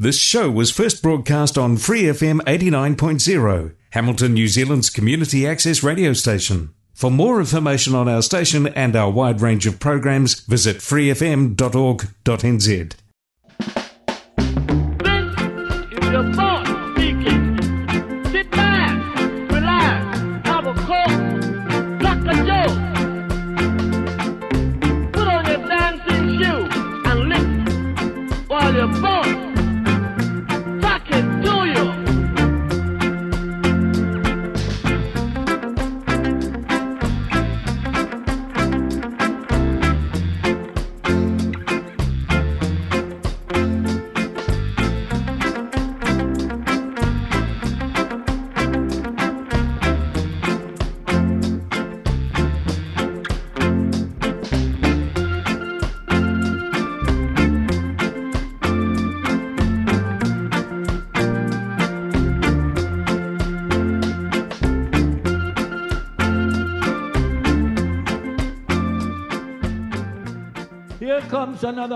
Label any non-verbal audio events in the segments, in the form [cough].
This show was first broadcast on Free FM 89.0, Hamilton, New Zealand's community access radio station. For more information on our station and our wide range of programs, visit freefm.org.nz.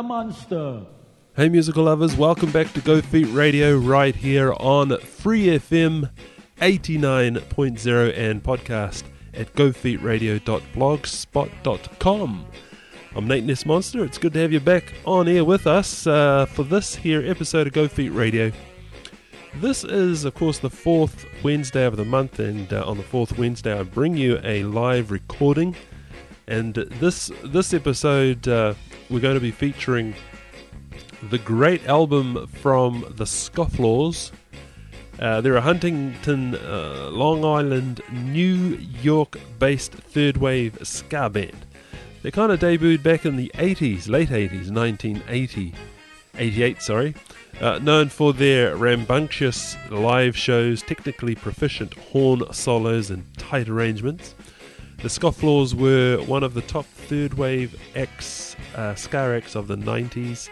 monster. Hey, musical lovers, welcome back to Go Feet Radio right here on Free FM 89.0 and podcast at gofeetradio.blogspot.com. I'm Nate Ness Monster. It's good to have you back on air with us uh, for this here episode of Go Feet Radio. This is, of course, the fourth Wednesday of the month, and uh, on the fourth Wednesday, I bring you a live recording. And this this episode, uh, we're going to be featuring the great album from the Scofflaws. Uh, they're a Huntington, uh, Long Island, New York based third wave ska band. They kind of debuted back in the 80s, late 80s, 1980, 88, sorry. Uh, known for their rambunctious live shows, technically proficient horn solos, and tight arrangements. The Scofflaws were one of the top third wave acts, uh, acts of the 90s,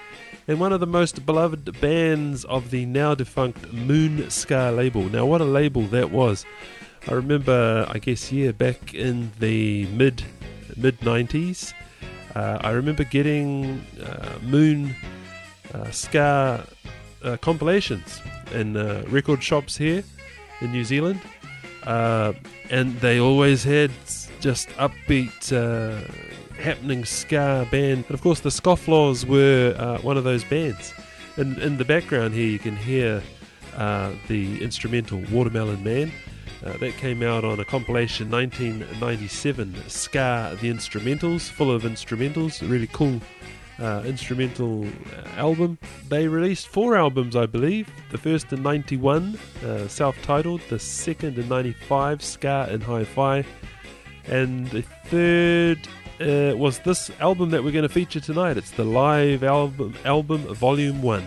and one of the most beloved bands of the now defunct Moon Ska label. Now, what a label that was! I remember, I guess, yeah, back in the mid mid 90s, uh, I remember getting uh, Moon uh, Ska uh, compilations in uh, record shops here in New Zealand, and they always had just upbeat, uh, happening ska band. And of course, the Scofflaws were uh, one of those bands. And in the background here, you can hear uh, the instrumental Watermelon Man. Uh, that came out on a compilation 1997, Ska the Instrumentals, full of instrumentals, really cool uh, instrumental album. They released four albums, I believe. The first in 91, uh, self titled, the second in 95, Ska and Hi Fi, and the third uh, was this album that we're going to feature tonight. It's the live album, album Volume 1.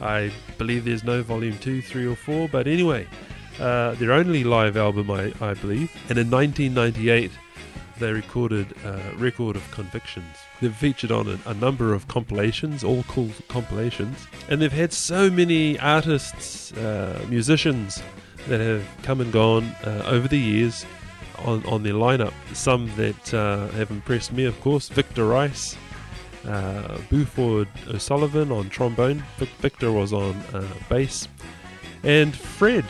I believe there's no Volume 2, 3, or 4, but anyway, uh, their only live album, I, I believe. And in 1998, they recorded Record of Convictions. They've featured on a, a number of compilations, all cool compilations, and they've had so many artists, uh, musicians that have come and gone uh, over the years on, on their lineup. Some that uh, have impressed me, of course, Victor Rice, uh, Buford O'Sullivan on trombone, Vic- Victor was on uh, bass, and Fred.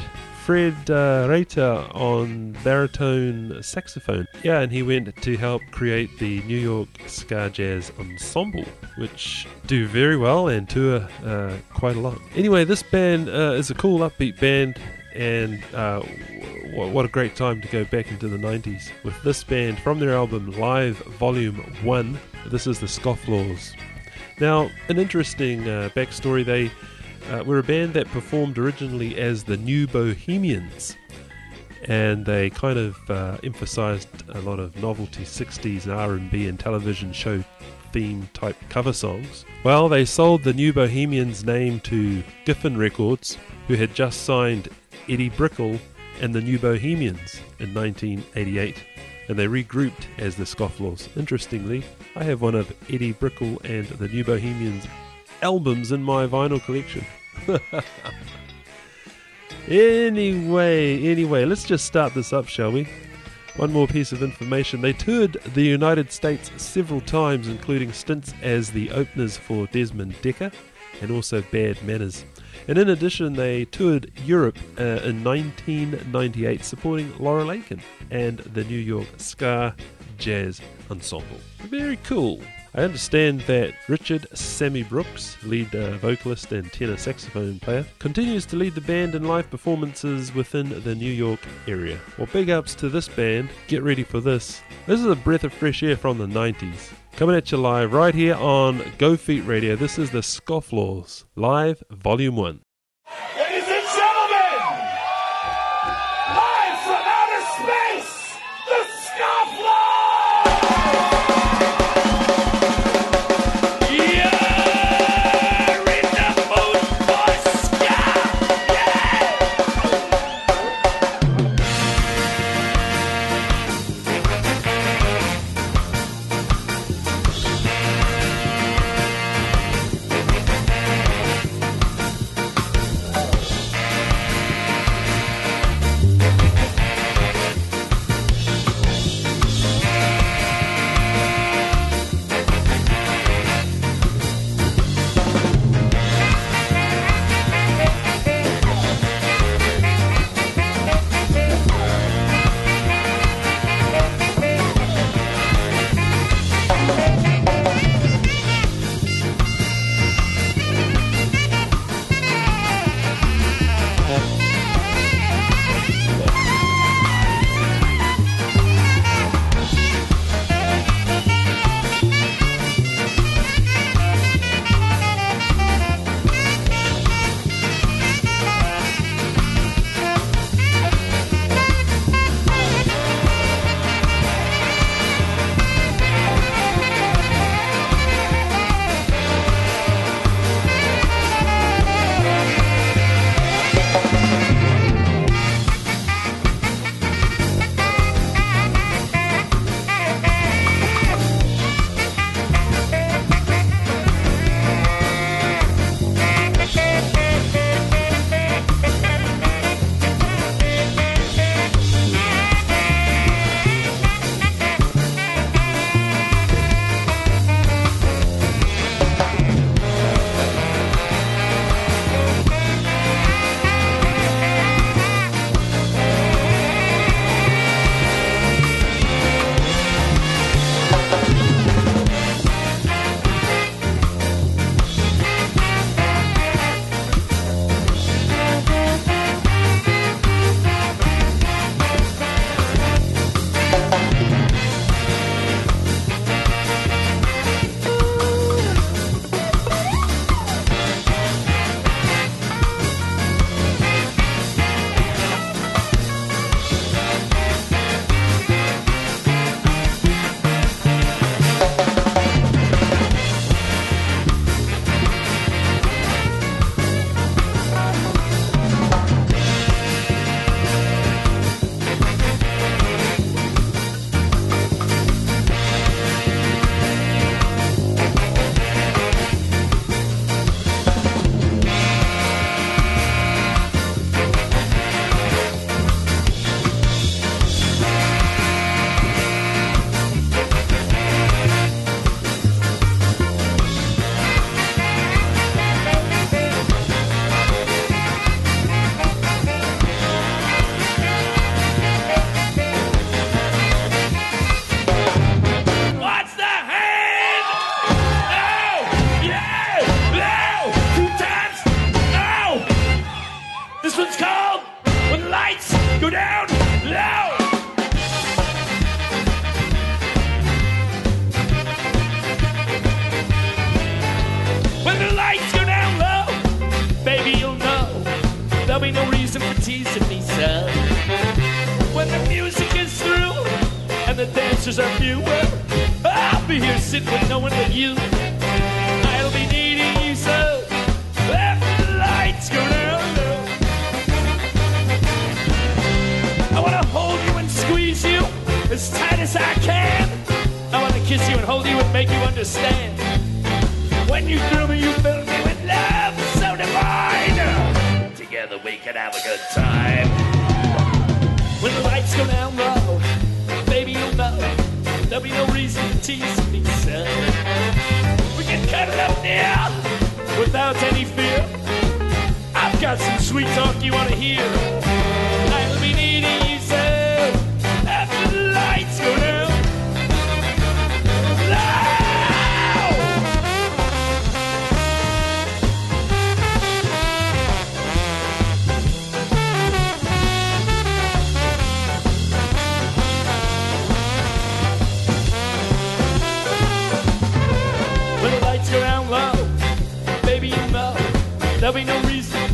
Fred uh, Reiter on baritone saxophone. Yeah, and he went to help create the New York Ska Jazz Ensemble, which do very well and tour uh, quite a lot. Anyway, this band uh, is a cool upbeat band, and uh, w- what a great time to go back into the 90s with this band from their album Live Volume 1. This is the Scofflaws. Now, an interesting uh, backstory they uh, were a band that performed originally as the New Bohemians, and they kind of uh, emphasized a lot of novelty 60s R&B and television show theme type cover songs. Well, they sold the New Bohemians name to Geffen Records, who had just signed Eddie Brickell and the New Bohemians in 1988, and they regrouped as the Scofflaws. Interestingly, I have one of Eddie Brickell and the New Bohemians albums in my vinyl collection. [laughs] anyway, anyway, let's just start this up, shall we? One more piece of information. They toured the United States several times, including stints as the openers for Desmond Dekker and also Bad Manners. And in addition, they toured Europe uh, in 1998 supporting Laura Aitken and the New York Ska Jazz Ensemble. Very cool. I understand that Richard Sammy Brooks, lead uh, vocalist and tenor saxophone player, continues to lead the band in live performances within the New York area. Well, big ups to this band. Get ready for this. This is a breath of fresh air from the 90s. Coming at you live right here on Go Feet Radio. This is the Scofflaws, live volume 1. understand. When you threw me, you filled me with love so divine. Together we can have a good time. When the lights go down low, baby, you'll know there'll be no reason to tease me, son. We can cuddle up now without any fear. I've got some sweet talk you wanna hear. I'll be near.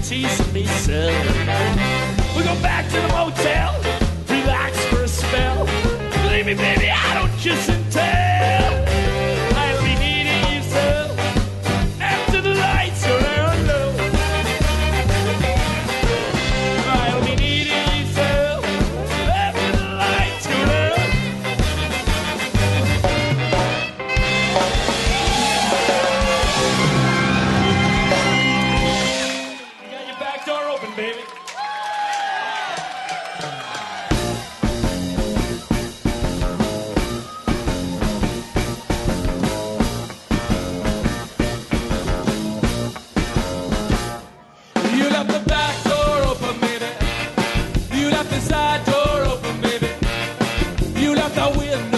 teasing me so. We go back to the motel, relax for a spell. Believe me, baby, I don't kiss and tell. I will.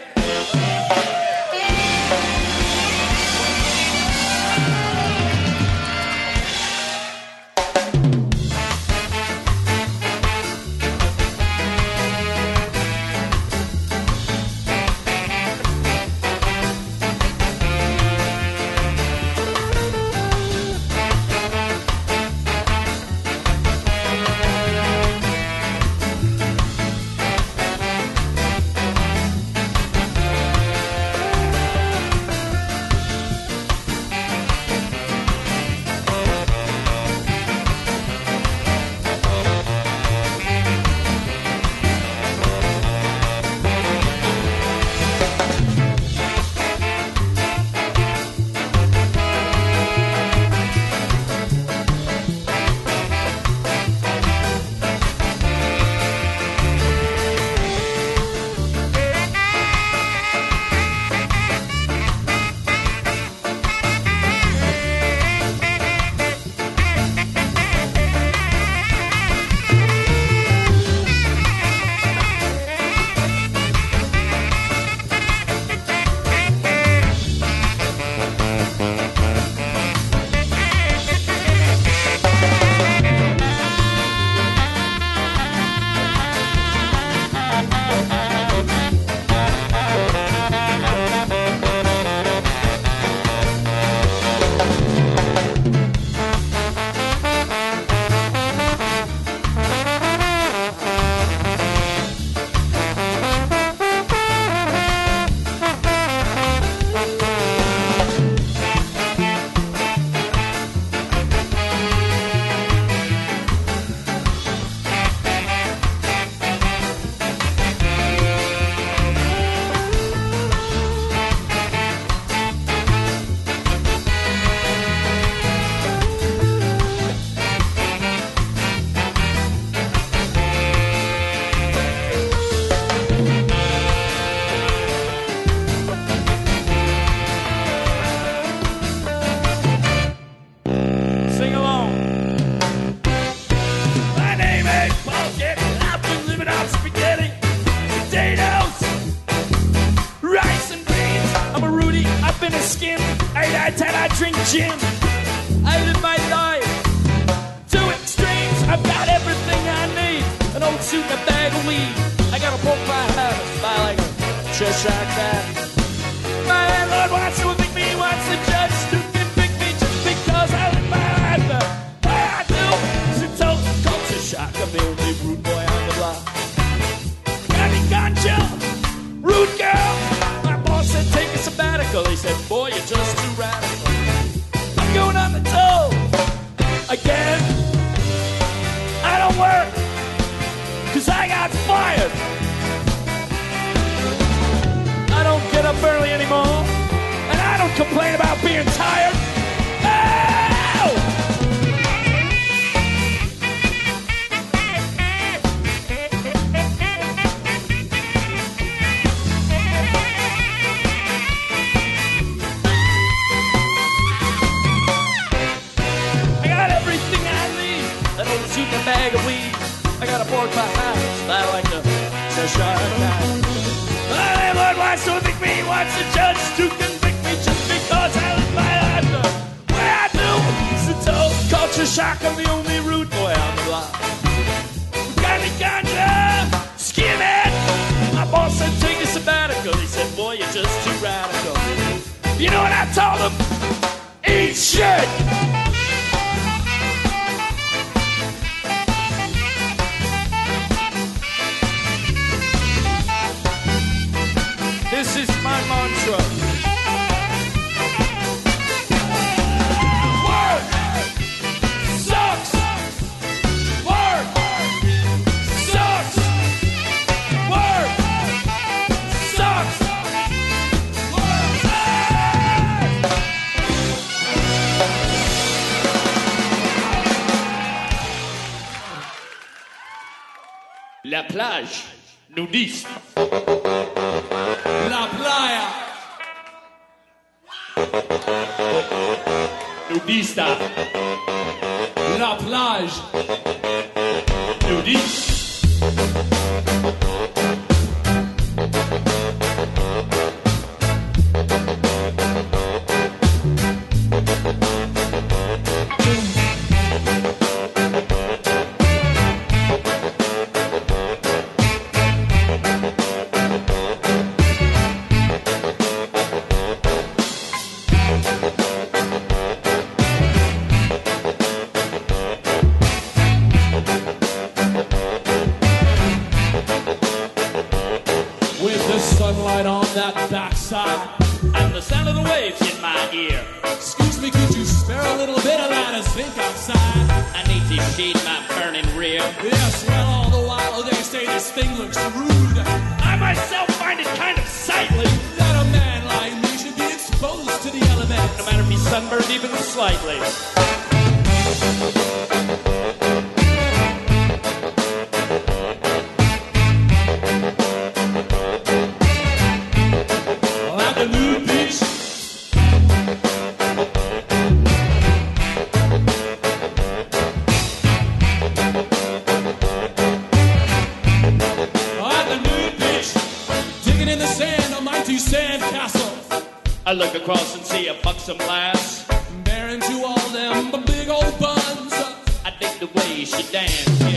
Pie house. I like the Cheshire cat. My landlord wants to evict me, wants the judge to convict me just because I live my life the way I do. It's a total culture shock. I'm the only rude boy on the block. Got any ganja? Skinhead. My boss said take a sabbatical. He said, boy, you're just too radical. You know what I told him? Eat shit. La plage nudiste. La playa. Nudista. La plage. Nudiste. That backside. And the sound of the waves in my ear. Excuse me, could you spare a little bit of that as think outside? I need to shade my burning rear. Yes, well, all the while they say this thing looks rude. I myself find it kind of sightly. That a man like me should be exposed to the elements. No matter if he's sunburned even slightly. I look across and see a buxom lass. Bearing to all them big old buns. I dig the way she dance,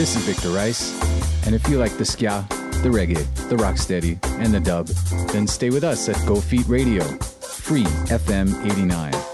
This is Victor Rice, and if you like the ska, the reggae, the rocksteady, and the dub, then stay with us at Go Feet Radio, free FM 89.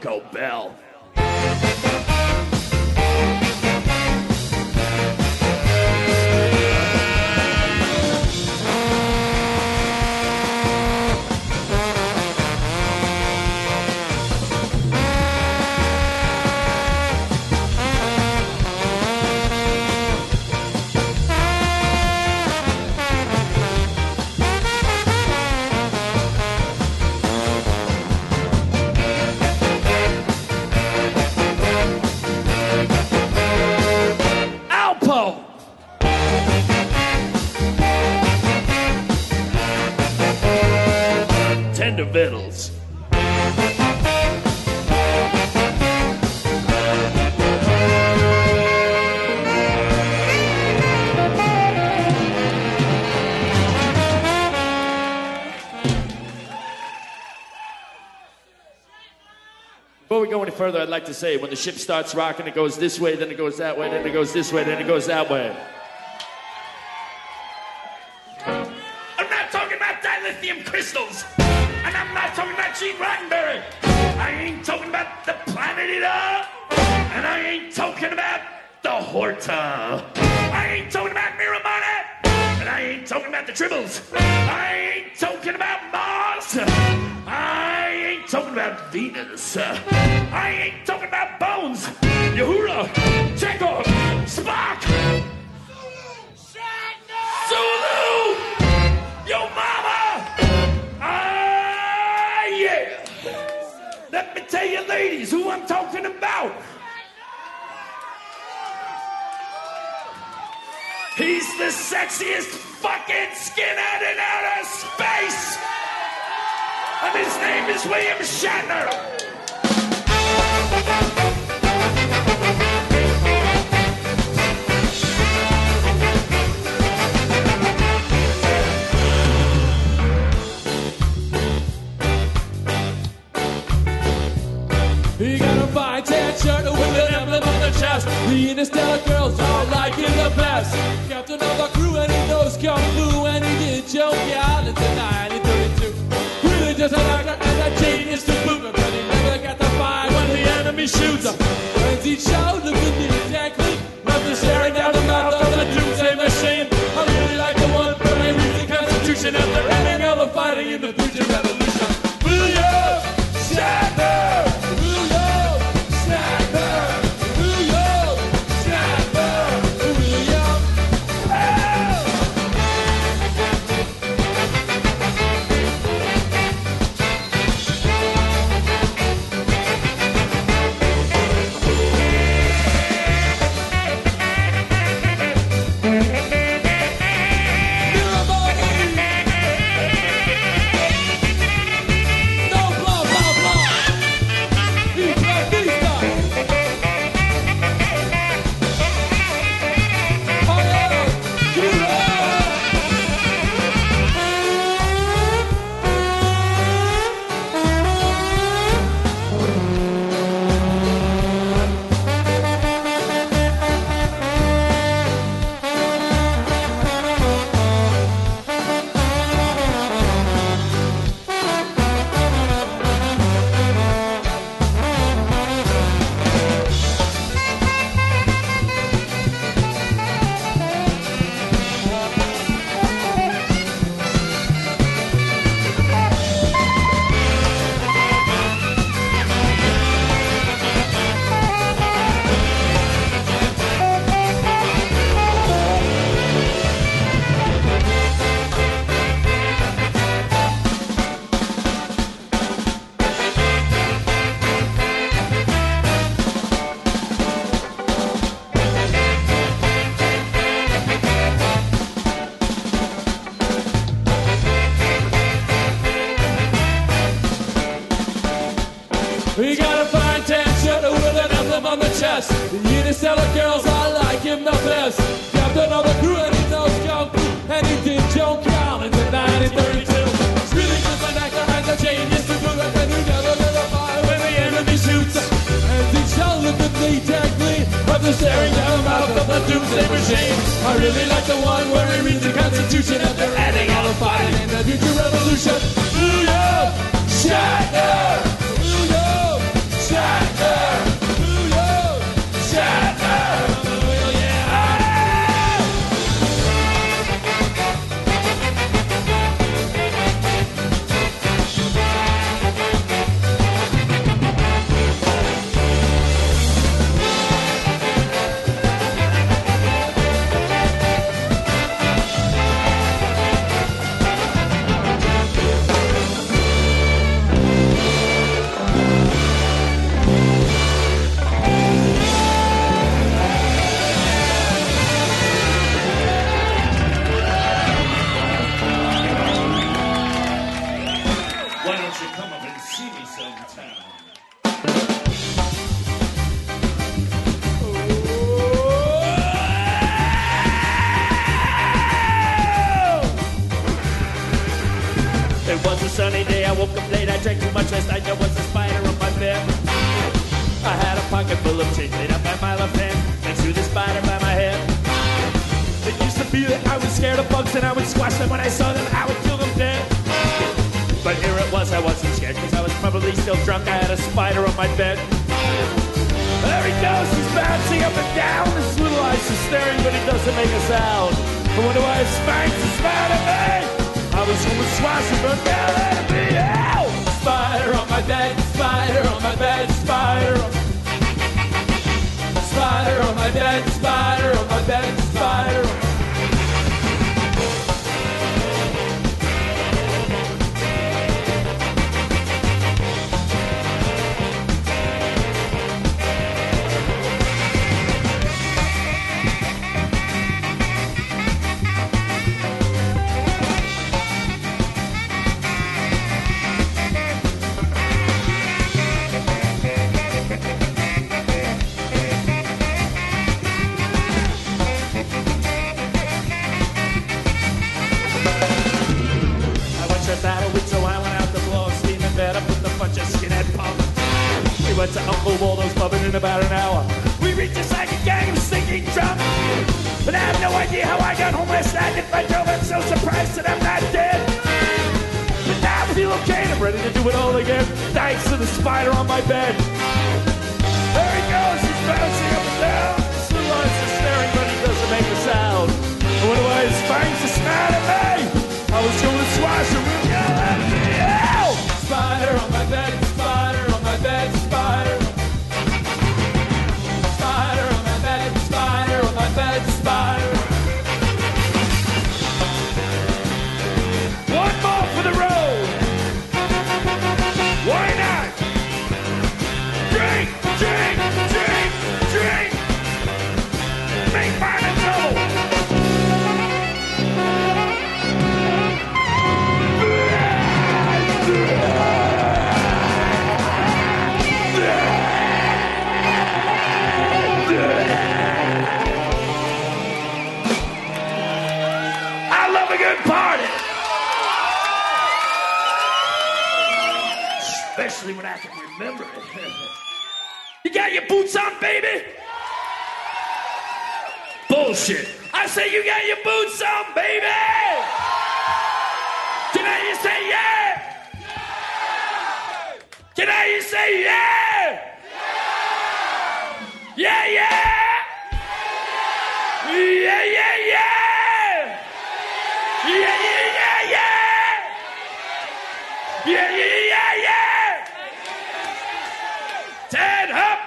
Taco Bell. Further, I'd like to say when the ship starts rocking, it goes this way, then it goes that way, then it goes this way, then it goes that way. I'm not talking about dilithium crystals, and I'm not talking about Gene Roddenberry. I ain't talking about the Planet Eater, and I ain't talking about the Horta. I ain't talking about Miramona, and I ain't talking about the Tribbles. About Venus. I ain't talking about Bones, Uhura, Chekov, Spock, Sulu, Yo Mama. Ah, yeah. Let me tell you, ladies, who I'm talking about. He's the sexiest fucking skinhead in outer space. And his name is William Shatner. Shirt with an emblem on the chest. The interstellar girls all like him the best. Captain of the crew and he knows kung fu and he did joke out into 1932. Really and a genius to boot, but he never got the fire when the enemy shoots him. When he It was a sunny day, I woke up late, I drank too much last night, there was a spider on my bed. I had a pocket full of change made up by my left hand, and threw the spider by my head. It used to be that I was scared of bugs and I would squash them when I saw them, I would kill them dead. But here it was, I wasn't scared, cause I was probably still drunk, I had a spider on my bed. There he goes, he's bouncing up and down, his little eyes are staring, but he doesn't make a sound. I wonder why his fangs are smile at me. I was gonna swash but now let me out. Spider on my bed, spider on my bed, spider on Spider on my bed, spider on my bed, spider on I went to Uncle Waldo's pub and in about an hour. We reached a second gang of singing drunk. But I have no idea how I got home last night. If I drove, I'm so surprised that I'm not dead. But now I feel okay and I'm ready to do it all again. Thanks to the spider on my bed. There he goes, he's bouncing [laughs] you got your boots on, baby? Bullshit. I say you got your boots on, baby. Can I you say yeah? Can I you say yeah? Yeah, yeah. Yeah, yeah, yeah. Yeah, yeah, yeah, yeah. Yeah, yeah, yeah, yeah. Ted up.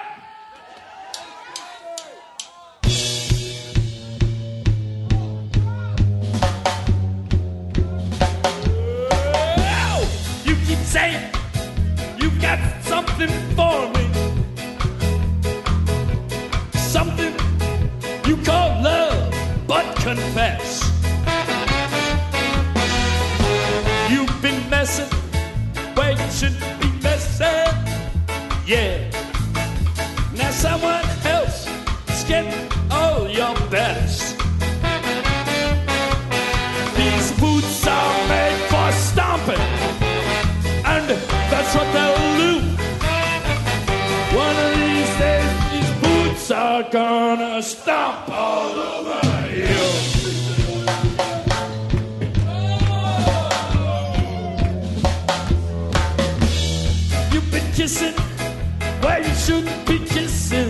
Oh, You keep saying you've got something for me. Something you call love, but confess. You've been messing, get all your bets. These boots are made for stomping, and that's what they'll do. One of these days, these boots are gonna stomp all over You've been kissing where you shouldn't be kissing.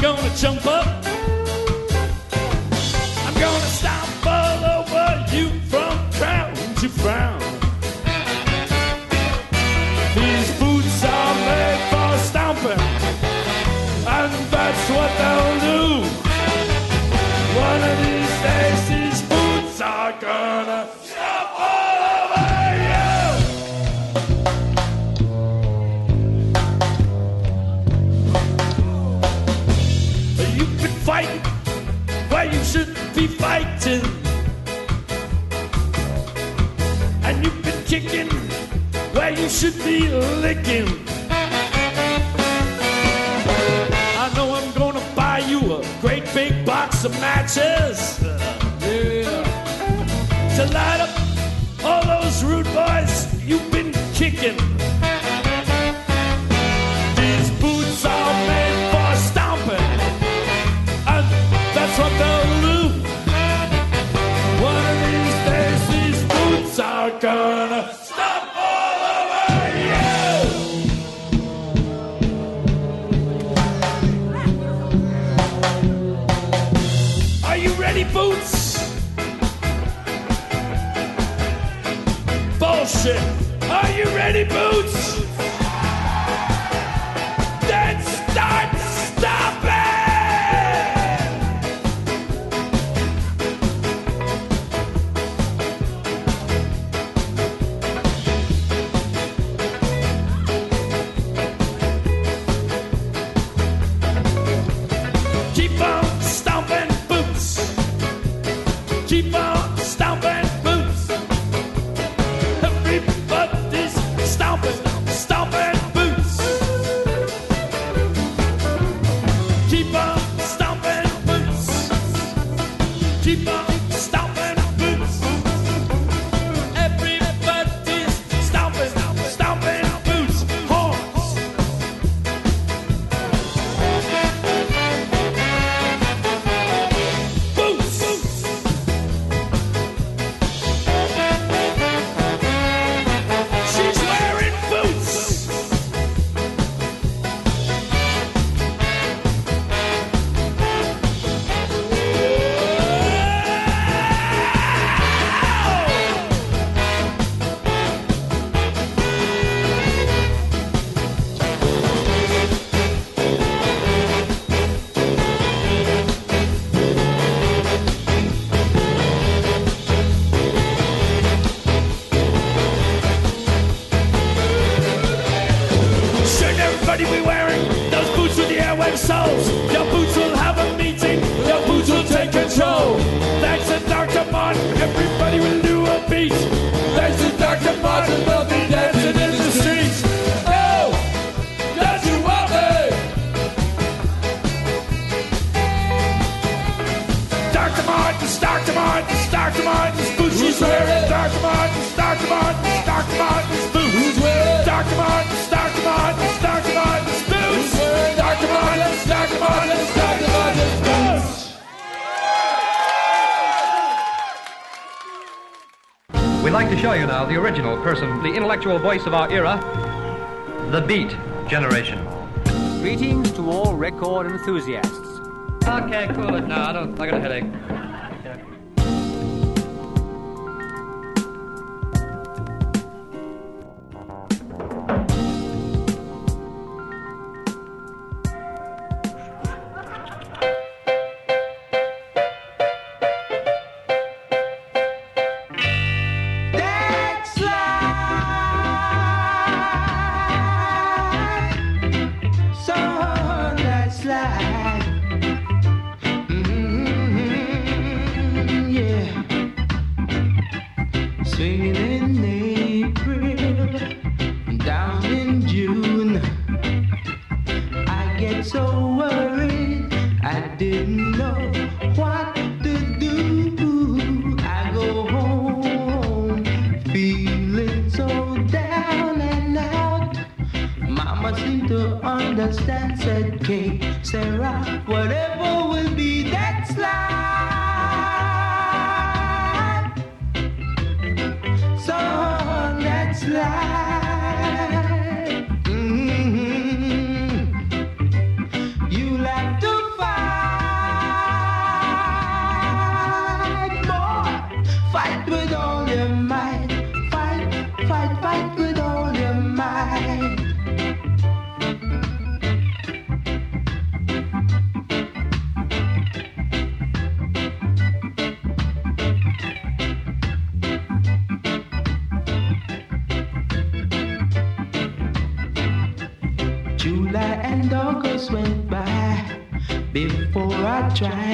Gonna jump up. Should be licking. I know I'm gonna buy you a great big box of matches. To light up all those rude boys you've been kicking. These boots are made for stomping, and that's what they'll do. One of these days, these boots are gonna Bullshit. Are you ready, boots? Soles? Your boots will have a meeting, your boots will take control. Thanks to Dr. Martin, everybody will do a beat. Thanks to Dr. Martin, they'll be dancing in the streets. Oh, don't you me? Dr. Martens, Dr. Martens, Dr. Martens boots she's wearing. Dr. Martens, Dr. Martens We'd like to show you now the original person, the intellectual voice of our era, the Beat Generation. Greetings to all record enthusiasts. Okay, cool it now. I don't. I got a headache. That's before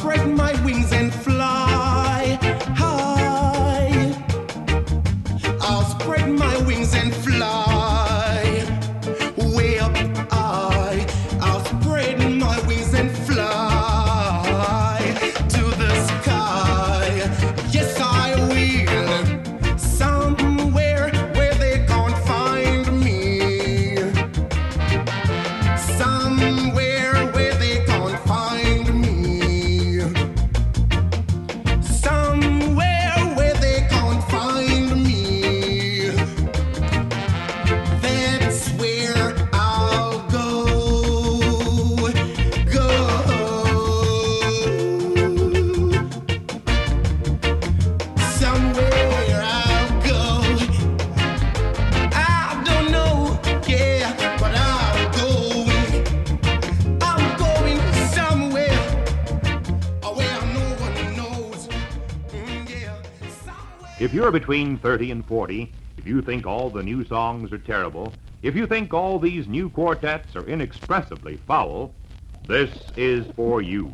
spread my wings and fly you're between 30 and 40, if you think all the new songs are terrible, if you think all these new quartets are inexpressibly foul, this is for you.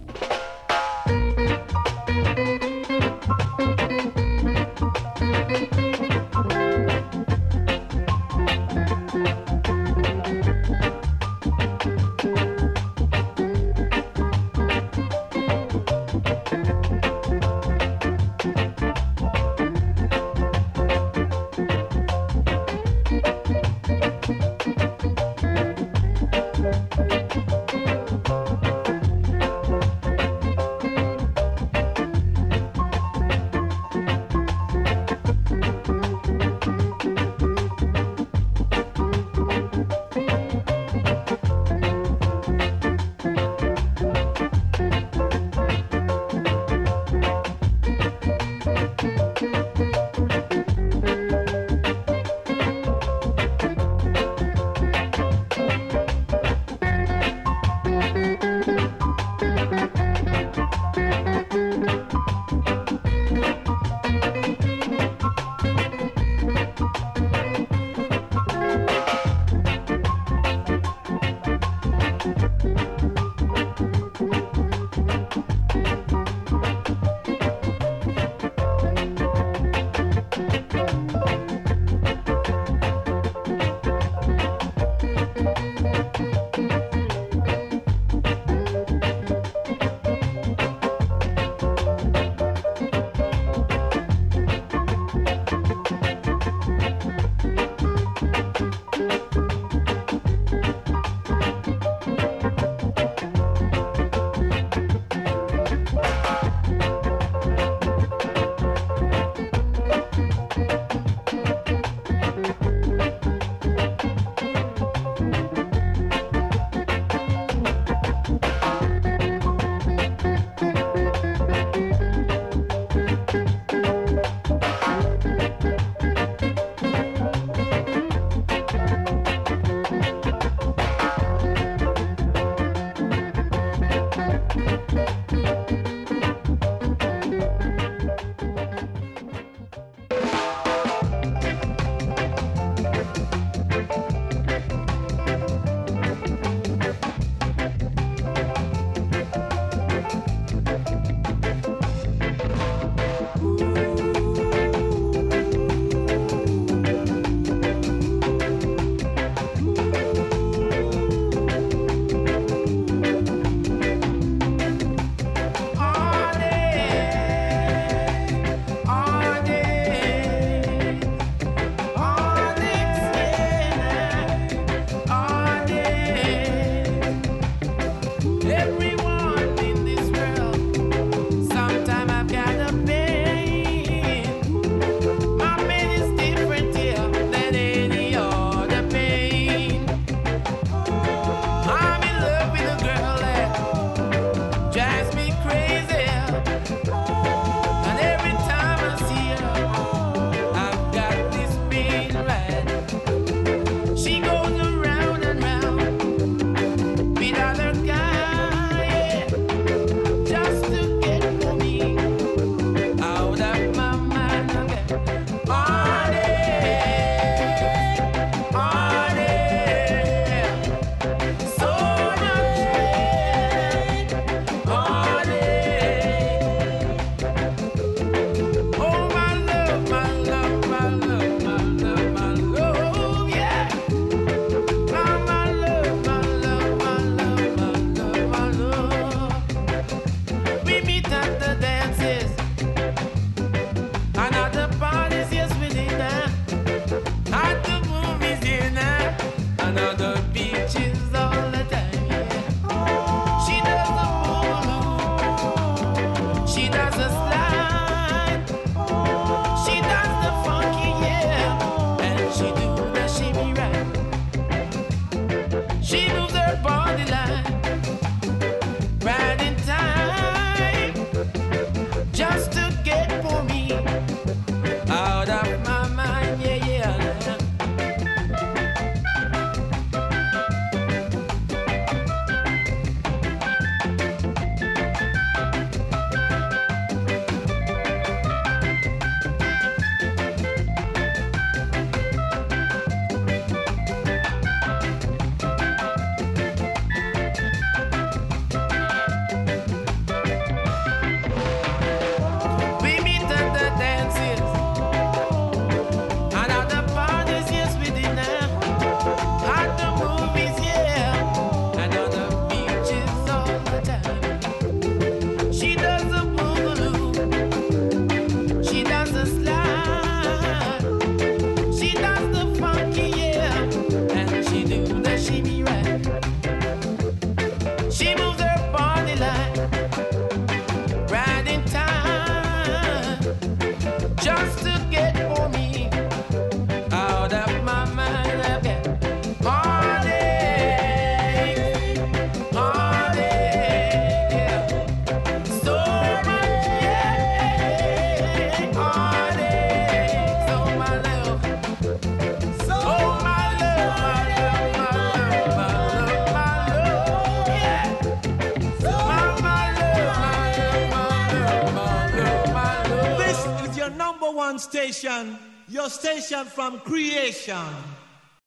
Station, your station from creation.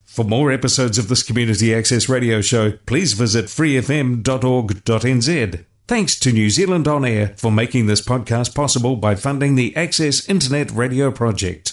For more episodes of this community access radio show, please visit freefm.org.nz. Thanks to New Zealand On Air for making this podcast possible by funding the Access Internet Radio Project.